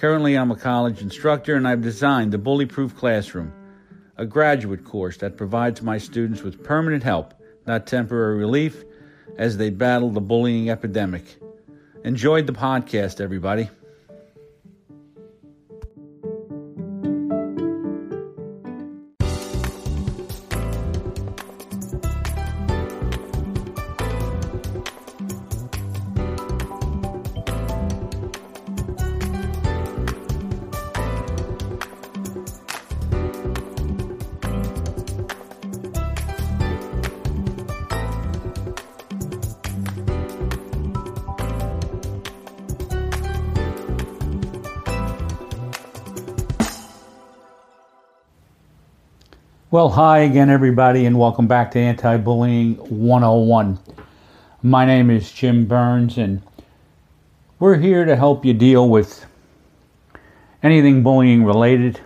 Currently, I'm a college instructor and I've designed the Bully Proof Classroom, a graduate course that provides my students with permanent help, not temporary relief, as they battle the bullying epidemic. Enjoyed the podcast, everybody. Well, hi again, everybody, and welcome back to Anti Bullying 101. My name is Jim Burns, and we're here to help you deal with anything bullying related,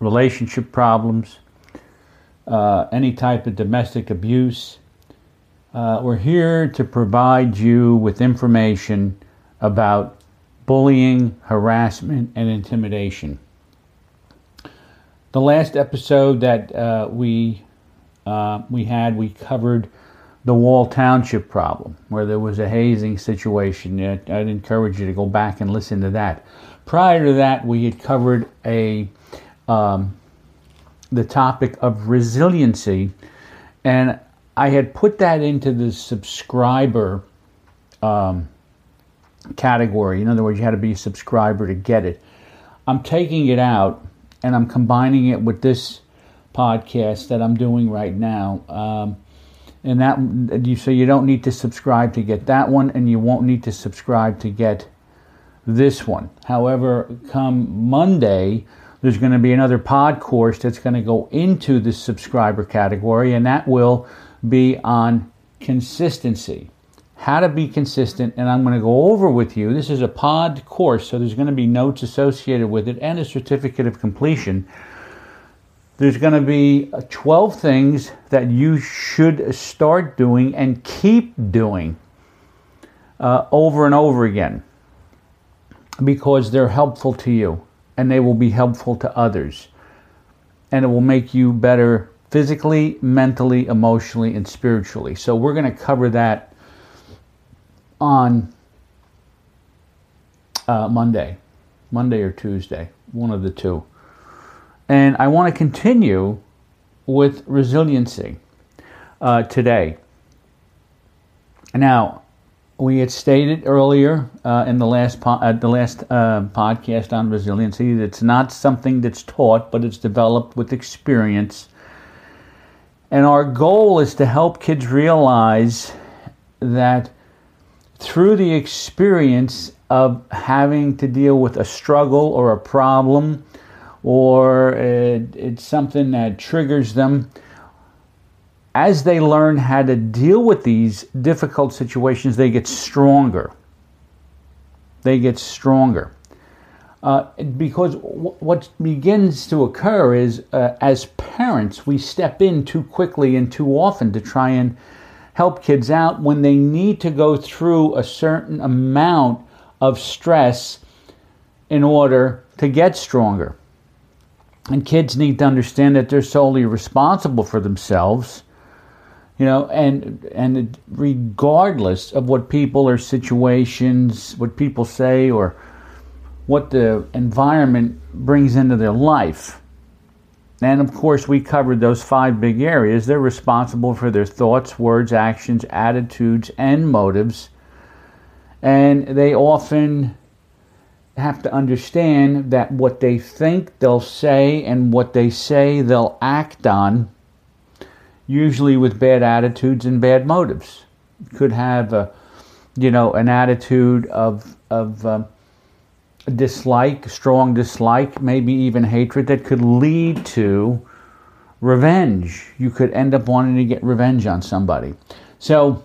relationship problems, uh, any type of domestic abuse. Uh, we're here to provide you with information about bullying, harassment, and intimidation the last episode that uh, we uh, we had, we covered the Wall Township problem, where there was a hazing situation. I'd encourage you to go back and listen to that. Prior to that, we had covered a um, the topic of resiliency, and I had put that into the subscriber um, category. In other words, you had to be a subscriber to get it. I'm taking it out and I'm combining it with this podcast that I'm doing right now. Um, and that you so you don't need to subscribe to get that one, and you won't need to subscribe to get this one. However, come Monday, there's going to be another pod course that's going to go into the subscriber category, and that will be on consistency how to be consistent, and I'm going to go over with you. This is a pod course, so there's going to be notes associated with it and a certificate of completion. There's going to be 12 things that you should start doing and keep doing uh, over and over again because they're helpful to you and they will be helpful to others. And it will make you better physically, mentally, emotionally, and spiritually. So, we're going to cover that on uh, Monday, Monday or Tuesday, one of the two. And I want to continue with resiliency uh, today. Now, we had stated earlier uh, in the last po- uh, the last uh, podcast on resiliency that it's not something that's taught, but it's developed with experience. And our goal is to help kids realize that through the experience of having to deal with a struggle or a problem or it, it's something that triggers them as they learn how to deal with these difficult situations they get stronger. They get stronger. Uh, because w- what begins to occur is uh, as parents we step in too quickly and too often to try and help kids out when they need to go through a certain amount of stress in order to get stronger. And kids need to understand that they're solely responsible for themselves, you know, and and regardless of what people or situations, what people say or what the environment brings into their life. And of course, we covered those five big areas. They're responsible for their thoughts, words, actions, attitudes, and motives. And they often have to understand that what they think they'll say and what they say they'll act on, usually with bad attitudes and bad motives. Could have a, you know, an attitude of of um, dislike, strong dislike, maybe even hatred that could lead to revenge. You could end up wanting to get revenge on somebody. So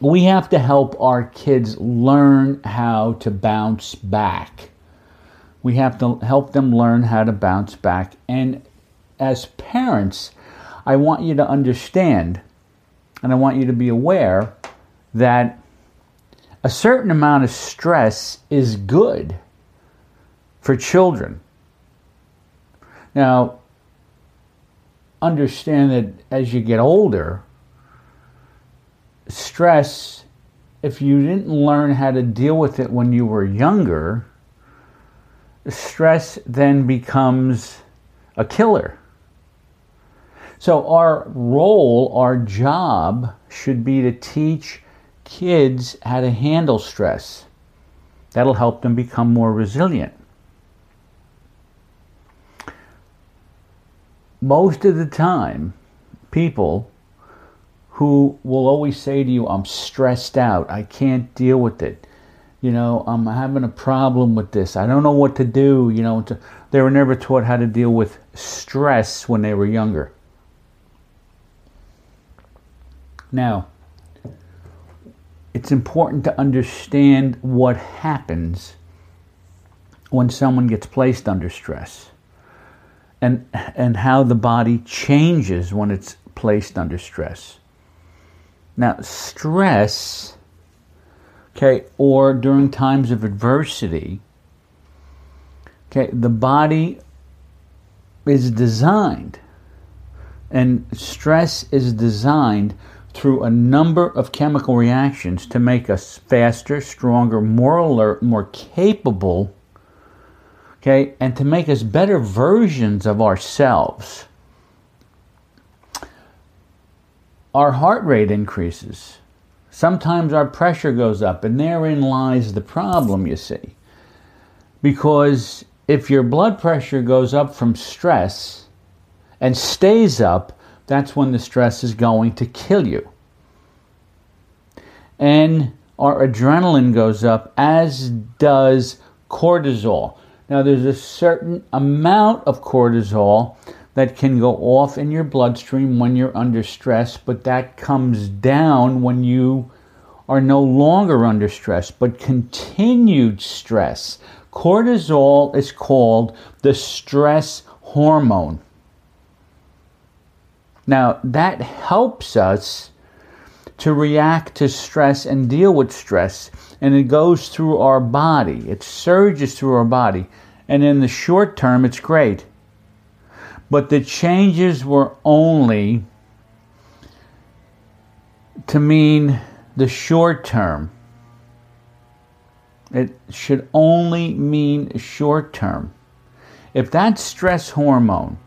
we have to help our kids learn how to bounce back. We have to help them learn how to bounce back. And as parents, I want you to understand and I want you to be aware that a certain amount of stress is good for children. Now, understand that as you get older, stress, if you didn't learn how to deal with it when you were younger, stress then becomes a killer. So, our role, our job should be to teach kids how to handle stress. That'll help them become more resilient. Most of the time, people who will always say to you, I'm stressed out, I can't deal with it. You know, I'm having a problem with this. I don't know what to do. You know, they were never taught how to deal with stress when they were younger. Now, it's important to understand what happens when someone gets placed under stress and, and how the body changes when it's placed under stress. Now, stress, okay, or during times of adversity, okay, the body is designed, and stress is designed through a number of chemical reactions to make us faster, stronger, more alert, more capable, okay, and to make us better versions of ourselves. Our heart rate increases. Sometimes our pressure goes up, and therein lies the problem, you see. Because if your blood pressure goes up from stress and stays up, that's when the stress is going to kill you. And our adrenaline goes up, as does cortisol. Now, there's a certain amount of cortisol that can go off in your bloodstream when you're under stress, but that comes down when you are no longer under stress, but continued stress. Cortisol is called the stress hormone. Now, that helps us to react to stress and deal with stress, and it goes through our body. It surges through our body. And in the short term, it's great. But the changes were only to mean the short term. It should only mean short term. If that stress hormone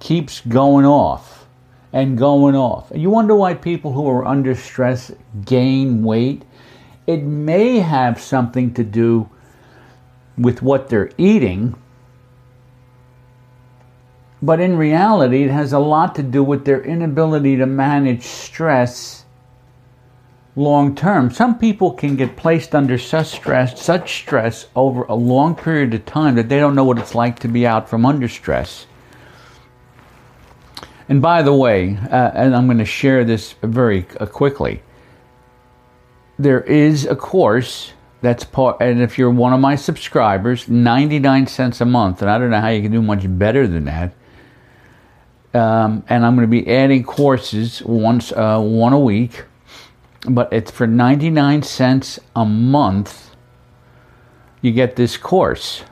keeps going off, and going off. You wonder why people who are under stress gain weight? It may have something to do with what they're eating, but in reality, it has a lot to do with their inability to manage stress long term. Some people can get placed under such stress, such stress over a long period of time that they don't know what it's like to be out from under stress. And by the way, uh, and I'm going to share this very uh, quickly, there is a course that's part, and if you're one of my subscribers, 99 cents a month, and I don't know how you can do much better than that. Um, and I'm going to be adding courses once, uh, one a week, but it's for 99 cents a month. You get this course,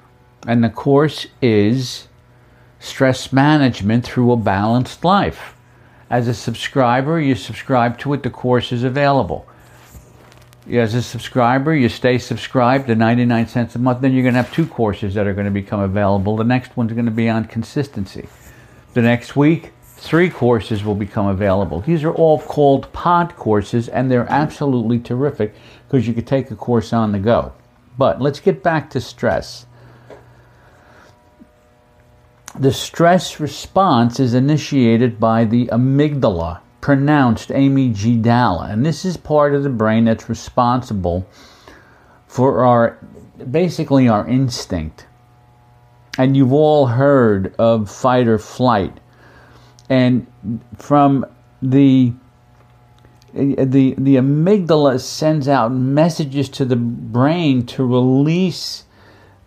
and the course is stress management through a balanced life. As a subscriber, you subscribe to it, the course is available. As a subscriber, you stay subscribed to 99 cents a month, then you're going to have two courses that are going to become available. The next one's going to be on consistency. The next week, three courses will become available. These are all called pod courses, and they're absolutely terrific because you could take a course on the go. But let's get back to stress the stress response is initiated by the amygdala, pronounced amygdala, and this is part of the brain that's responsible for our basically our instinct. And you've all heard of fight or flight. And from the the the amygdala sends out messages to the brain to release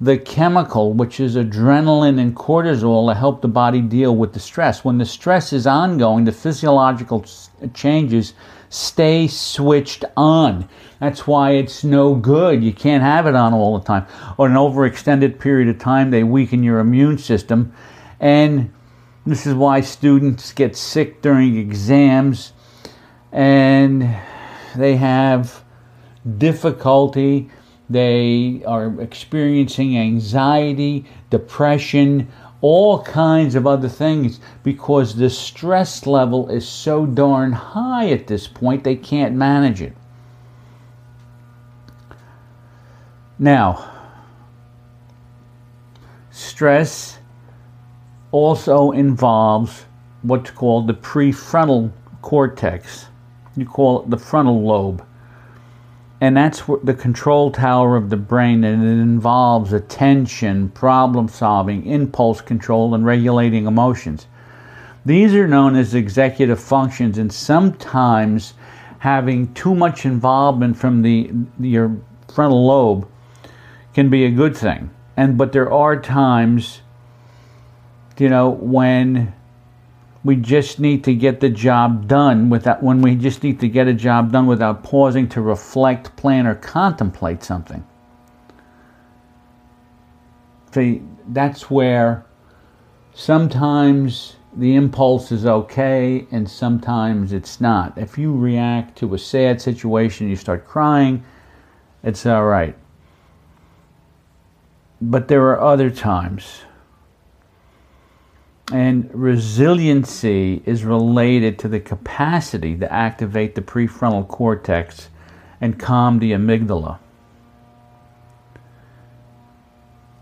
the chemical which is adrenaline and cortisol to help the body deal with the stress. When the stress is ongoing the physiological changes stay switched on. That's why it's no good. You can't have it on all the time. Or an overextended period of time they weaken your immune system. And this is why students get sick during exams. And they have difficulty. They are experiencing anxiety, depression, all kinds of other things because the stress level is so darn high at this point, they can't manage it. Now, stress also involves what's called the prefrontal cortex you call it the frontal lobe. And that's the control tower of the brain, and it involves attention, problem solving, impulse control, and regulating emotions. These are known as executive functions, and sometimes having too much involvement from the your frontal lobe can be a good thing. And but there are times, you know, when we just need to get the job done without when we just need to get a job done without pausing to reflect, plan, or contemplate something. See, that's where sometimes the impulse is okay and sometimes it's not. If you react to a sad situation, you start crying, it's all right. But there are other times and resiliency is related to the capacity to activate the prefrontal cortex and calm the amygdala.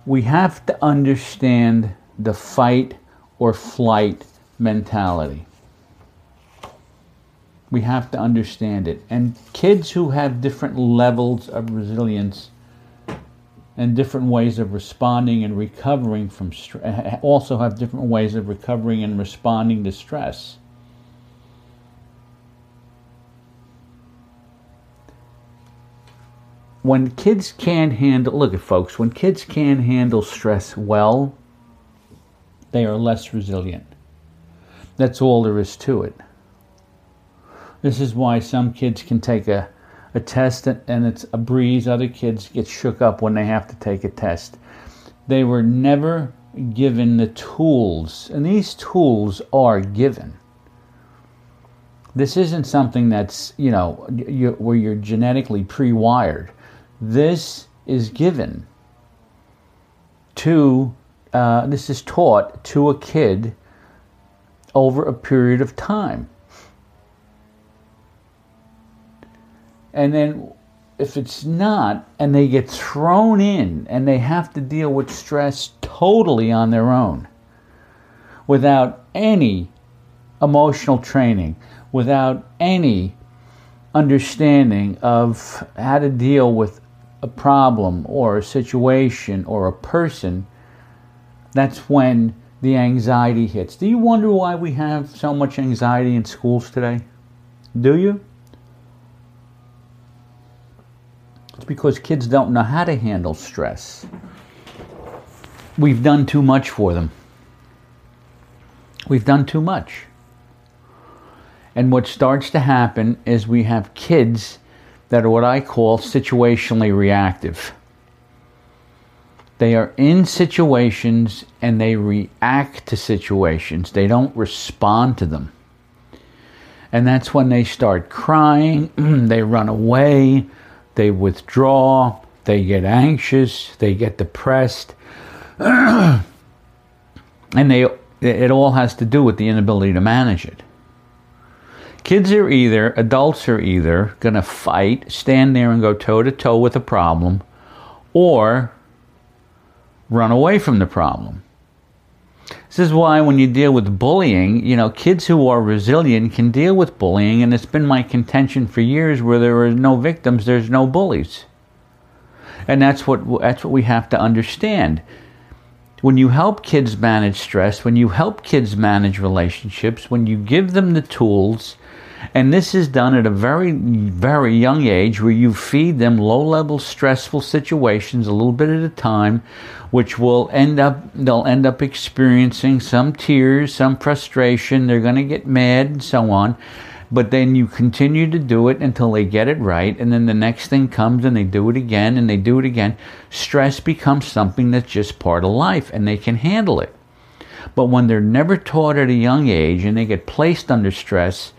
We have to understand the fight or flight mentality. We have to understand it. And kids who have different levels of resilience and different ways of responding and recovering from stress, also have different ways of recovering and responding to stress. When kids can't handle, look at folks, when kids can't handle stress well, they are less resilient. That's all there is to it. This is why some kids can take a a test and it's a breeze. Other kids get shook up when they have to take a test. They were never given the tools, and these tools are given. This isn't something that's, you know, you, where you're genetically pre wired. This is given to, uh, this is taught to a kid over a period of time. And then if it's not, and they get thrown in and they have to deal with stress totally on their own without any emotional training, without any understanding of how to deal with a problem or a situation or a person, that's when the anxiety hits. Do you wonder why we have so much anxiety in schools today? Do you? It's because kids don't know how to handle stress. We've done too much for them. We've done too much. And what starts to happen is we have kids that are what I call situationally reactive. They are in situations and they react to situations, they don't respond to them. And that's when they start crying, they run away, they withdraw, they get anxious, they get depressed, and they it all has to do with the inability to manage it. Kids are either, adults are either going to fight, stand there and go toe to toe with a problem, or run away from the problem. This is why when you deal with bullying, you know, kids who are resilient can deal with bullying, and it's been my contention for years where there are no victims, there's no bullies. And that's what that's what we have to understand. When you help kids manage stress, when you help kids manage relationships, when you give them the tools, and this is done at a very, very young age where you feed them low level stressful situations a little bit at a time, which will end up, they'll end up experiencing some tears, some frustration, they're going to get mad and so on. But then you continue to do it until they get it right and then the next thing comes and they do it again and they do it again. Stress becomes something that's just part of life and they can handle it. But when they're never taught at a young age and they get placed under stress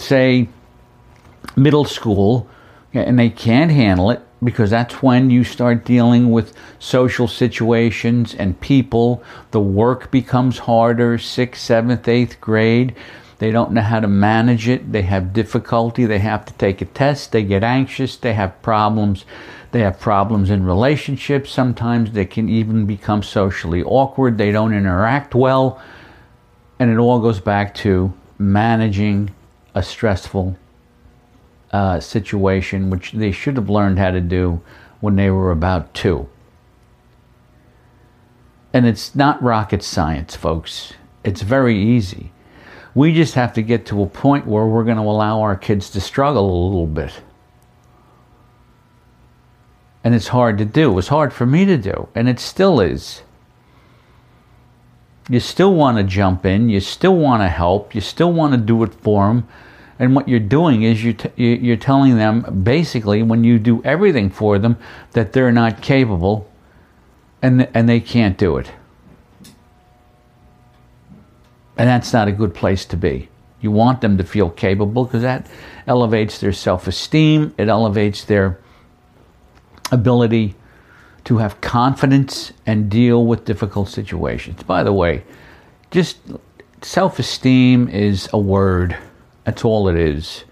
say middle school and they can't handle it because that's when you start dealing with social situations and people the work becomes harder sixth seventh eighth grade they don't know how to manage it. They have difficulty. They have to take a test. They get anxious. They have problems. They have problems in relationships. Sometimes they can even become socially awkward. They don't interact well. And it all goes back to managing a stressful uh, situation, which they should have learned how to do when they were about two. And it's not rocket science, folks. It's very easy. We just have to get to a point where we're going to allow our kids to struggle a little bit. And it's hard to do. It's hard for me to do, and it still is. You still want to jump in, you still want to help, you still want to do it for them. And what you're doing is you're, t- you're telling them basically when you do everything for them that they're not capable and, th- and they can't do it. And that's not a good place to be. You want them to feel capable because that elevates their self esteem, it elevates their ability to have confidence and deal with difficult situations. By the way, just self esteem is a word, that's all it is.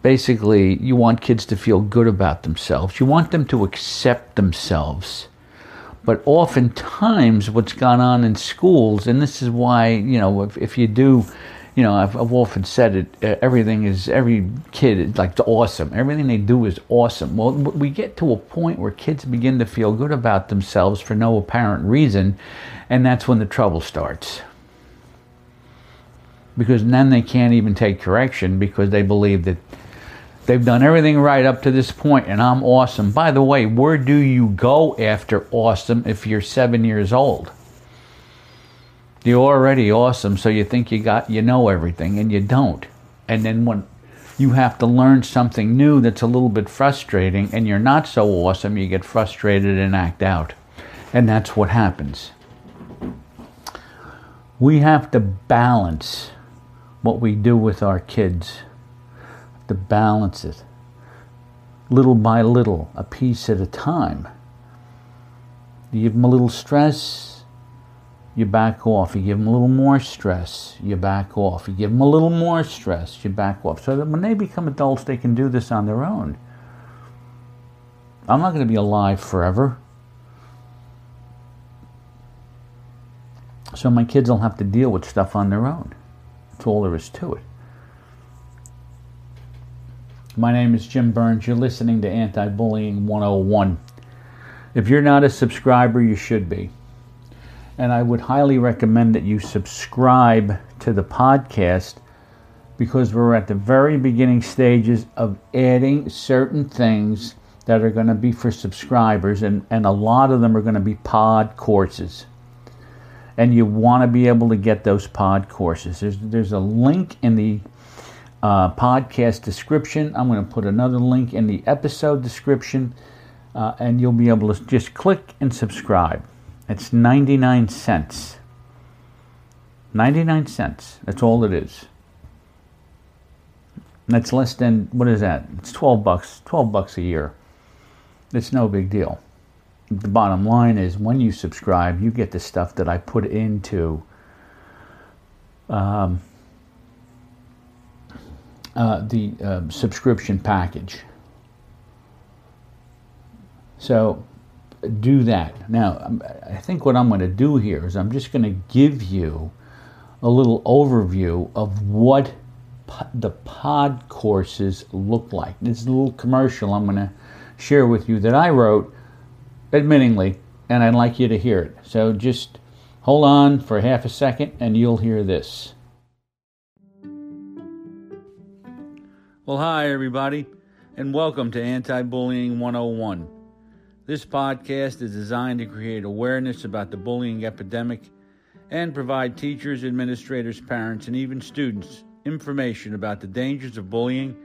Basically, you want kids to feel good about themselves, you want them to accept themselves. But oftentimes, what's gone on in schools, and this is why, you know, if, if you do, you know, I've, I've often said it, uh, everything is, every kid is like awesome. Everything they do is awesome. Well, we get to a point where kids begin to feel good about themselves for no apparent reason, and that's when the trouble starts. Because then they can't even take correction because they believe that They've done everything right up to this point, and I'm awesome. By the way, where do you go after awesome if you're seven years old? You're already awesome, so you think you got you know everything, and you don't. And then when you have to learn something new that's a little bit frustrating, and you're not so awesome, you get frustrated and act out. And that's what happens. We have to balance what we do with our kids to balance it little by little, a piece at a time. You give them a little stress, you back off. You give them a little more stress, you back off. You give them a little more stress, you back off. So that when they become adults, they can do this on their own. I'm not going to be alive forever. So my kids will have to deal with stuff on their own. That's all there is to it. My name is Jim Burns. You're listening to Anti Bullying 101. If you're not a subscriber, you should be. And I would highly recommend that you subscribe to the podcast because we're at the very beginning stages of adding certain things that are going to be for subscribers, and, and a lot of them are going to be pod courses. And you want to be able to get those pod courses. There's, there's a link in the uh, podcast description. I'm going to put another link in the episode description, uh, and you'll be able to just click and subscribe. It's 99 cents. 99 cents. That's all it is. That's less than what is that? It's 12 bucks. 12 bucks a year. It's no big deal. The bottom line is when you subscribe, you get the stuff that I put into um, uh, the uh, subscription package. So do that. Now, um, I think what I'm going to do here is I'm just going to give you a little overview of what the pod courses look like. This little commercial I'm going to share with you that I wrote, admittingly, and I'd like you to hear it. So just hold on for half a second and you'll hear this. Well, hi, everybody, and welcome to Anti Bullying 101. This podcast is designed to create awareness about the bullying epidemic and provide teachers, administrators, parents, and even students information about the dangers of bullying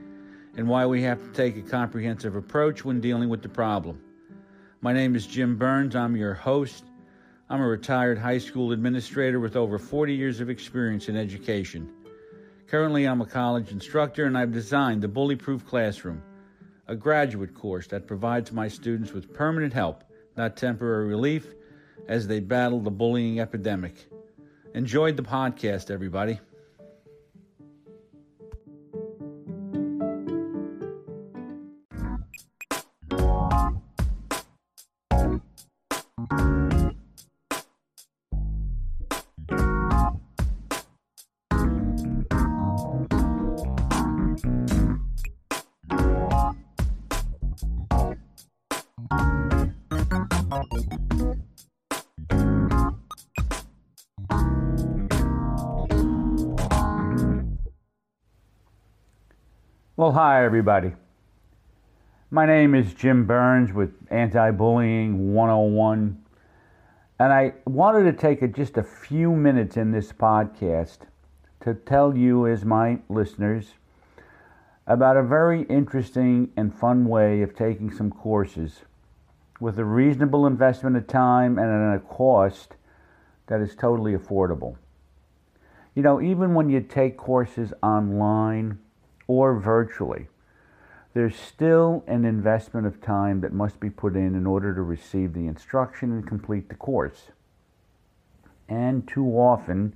and why we have to take a comprehensive approach when dealing with the problem. My name is Jim Burns. I'm your host. I'm a retired high school administrator with over 40 years of experience in education. Currently, I'm a college instructor and I've designed the Bullyproof Classroom, a graduate course that provides my students with permanent help, not temporary relief, as they battle the bullying epidemic. Enjoyed the podcast, everybody. Well, hi, everybody. My name is Jim Burns with Anti Bullying 101. And I wanted to take a, just a few minutes in this podcast to tell you, as my listeners, about a very interesting and fun way of taking some courses with a reasonable investment of time and at a cost that is totally affordable. You know, even when you take courses online, or virtually, there's still an investment of time that must be put in in order to receive the instruction and complete the course. And too often,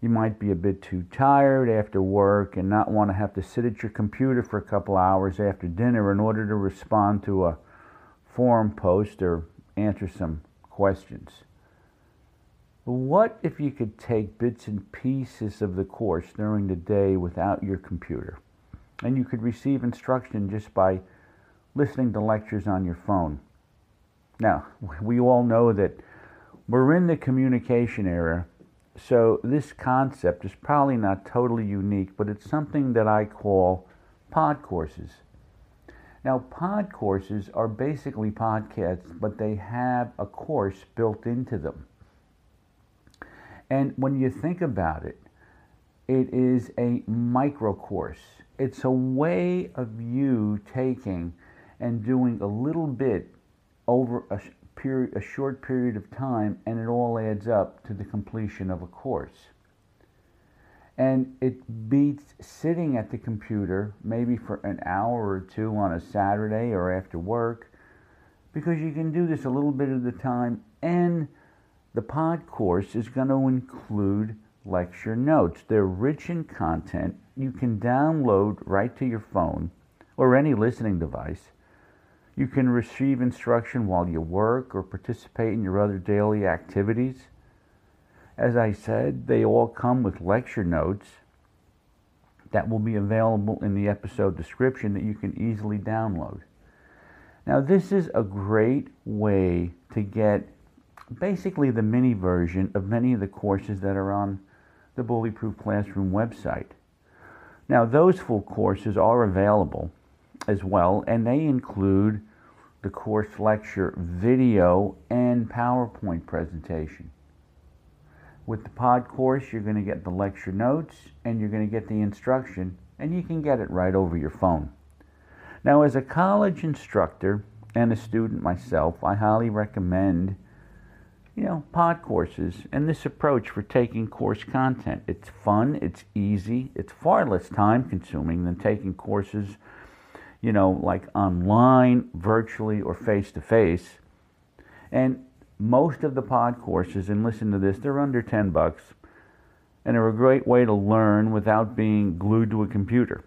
you might be a bit too tired after work and not want to have to sit at your computer for a couple hours after dinner in order to respond to a forum post or answer some questions. What if you could take bits and pieces of the course during the day without your computer? And you could receive instruction just by listening to lectures on your phone. Now, we all know that we're in the communication era, so this concept is probably not totally unique, but it's something that I call pod courses. Now, pod courses are basically podcasts, but they have a course built into them. And when you think about it, it is a micro course it's a way of you taking and doing a little bit over a period, a short period of time, and it all adds up to the completion of a course. And it beats sitting at the computer maybe for an hour or two on a Saturday or after work, because you can do this a little bit at a time, and the pod course is going to include lecture notes. They're rich in content you can download right to your phone or any listening device. You can receive instruction while you work or participate in your other daily activities. As I said, they all come with lecture notes that will be available in the episode description that you can easily download. Now, this is a great way to get basically the mini version of many of the courses that are on the Bullyproof Classroom website. Now, those full courses are available as well, and they include the course lecture video and PowerPoint presentation. With the pod course, you're going to get the lecture notes and you're going to get the instruction, and you can get it right over your phone. Now, as a college instructor and a student myself, I highly recommend you know, pod courses and this approach for taking course content. It's fun, it's easy, it's far less time consuming than taking courses, you know, like online, virtually, or face to face. And most of the pod courses, and listen to this, they're under 10 bucks and are a great way to learn without being glued to a computer.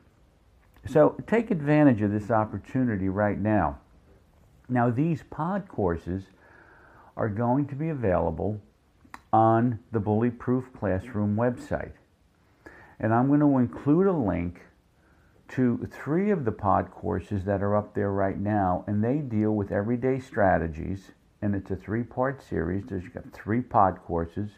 So take advantage of this opportunity right now. Now, these pod courses are going to be available on the Bullyproof Classroom website. And I'm going to include a link to three of the pod courses that are up there right now, and they deal with everyday strategies. And it's a three part series. There's got three pod courses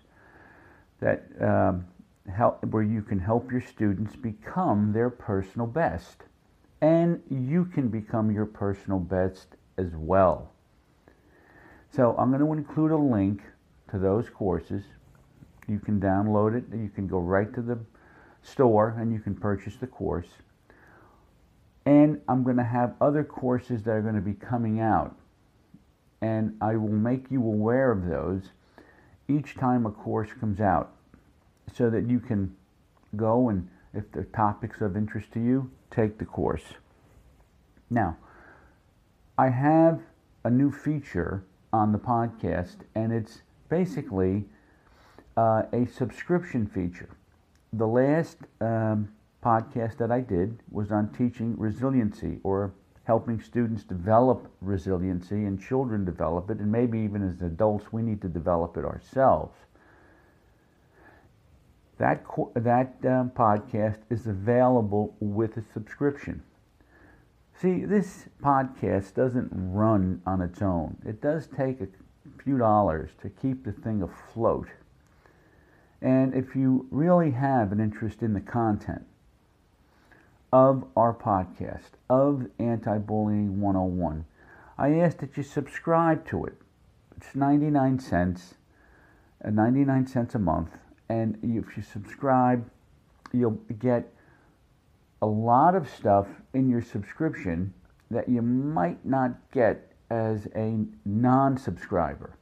that um, help, where you can help your students become their personal best. And you can become your personal best as well. So I'm going to include a link to those courses. You can download it. You can go right to the store and you can purchase the course. And I'm going to have other courses that are going to be coming out. And I will make you aware of those each time a course comes out so that you can go and, if the topic's of interest to you, take the course. Now, I have a new feature on the podcast, and it's basically uh, a subscription feature. The last um, podcast that I did was on teaching resiliency or helping students develop resiliency and children develop it, and maybe even as adults, we need to develop it ourselves. That, that um, podcast is available with a subscription. See, this podcast doesn't run on its own. It does take a few dollars to keep the thing afloat. And if you really have an interest in the content of our podcast, of Anti Bullying 101, I ask that you subscribe to it. It's 99 cents, uh, 99 cents a month. And if you subscribe, you'll get a lot of stuff in your subscription that you might not get as a non subscriber.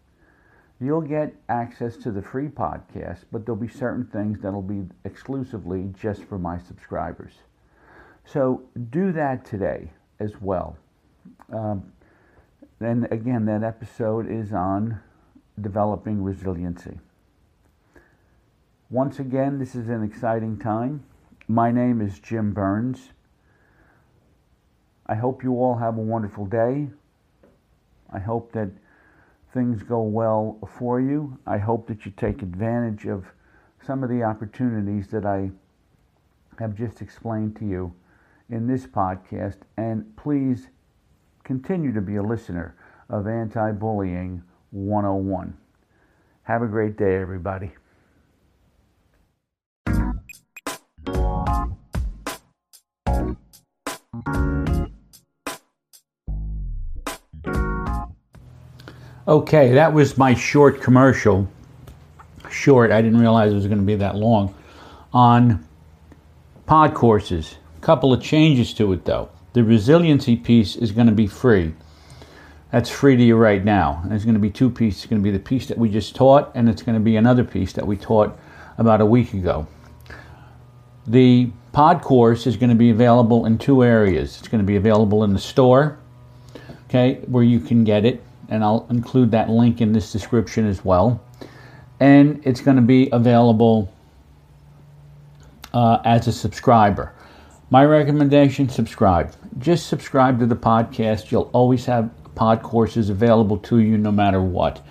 You'll get access to the free podcast, but there'll be certain things that'll be exclusively just for my subscribers. So do that today as well. Um, and again, that episode is on developing resiliency. Once again, this is an exciting time. My name is Jim Burns. I hope you all have a wonderful day. I hope that things go well for you. I hope that you take advantage of some of the opportunities that I have just explained to you in this podcast. And please continue to be a listener of Anti Bullying 101. Have a great day, everybody. Okay, that was my short commercial. Short, I didn't realize it was going to be that long. On pod courses. A couple of changes to it though. The resiliency piece is going to be free. That's free to you right now. There's going to be two pieces. It's going to be the piece that we just taught, and it's going to be another piece that we taught about a week ago. The pod course is going to be available in two areas. It's going to be available in the store, okay, where you can get it and I'll include that link in this description as well. And it's going to be available uh, as a subscriber. My recommendation subscribe. Just subscribe to the podcast. You'll always have pod courses available to you no matter what.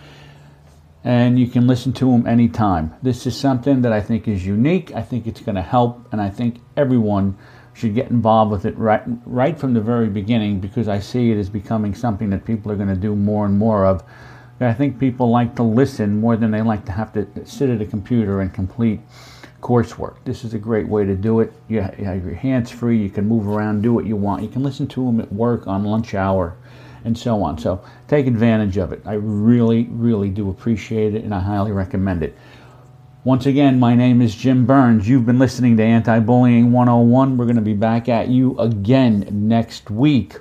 And you can listen to them anytime. This is something that I think is unique. I think it's going to help, and I think everyone should get involved with it right right from the very beginning because I see it as becoming something that people are going to do more and more of. I think people like to listen more than they like to have to sit at a computer and complete coursework. This is a great way to do it. You have your hands free. You can move around, do what you want. You can listen to them at work, on lunch hour, and so on. So take advantage of it. I really, really do appreciate it, and I highly recommend it. Once again, my name is Jim Burns. You've been listening to Anti Bullying 101. We're going to be back at you again next week.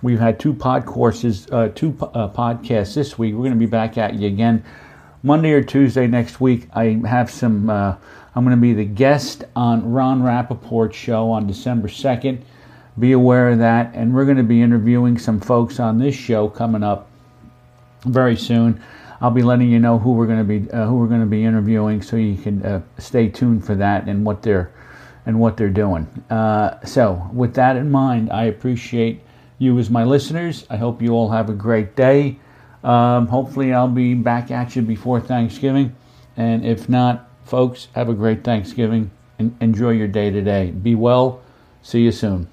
We've had two pod courses, uh, two uh, podcasts this week. We're going to be back at you again Monday or Tuesday next week. I have some, uh, I'm going to be the guest on Ron Rappaport's show on December 2nd. Be aware of that. And we're going to be interviewing some folks on this show coming up very soon. I'll be letting you know who we're going to be uh, who we're going to be interviewing, so you can uh, stay tuned for that and what they're and what they're doing. Uh, so, with that in mind, I appreciate you as my listeners. I hope you all have a great day. Um, hopefully, I'll be back at you before Thanksgiving, and if not, folks, have a great Thanksgiving and enjoy your day today. Be well. See you soon.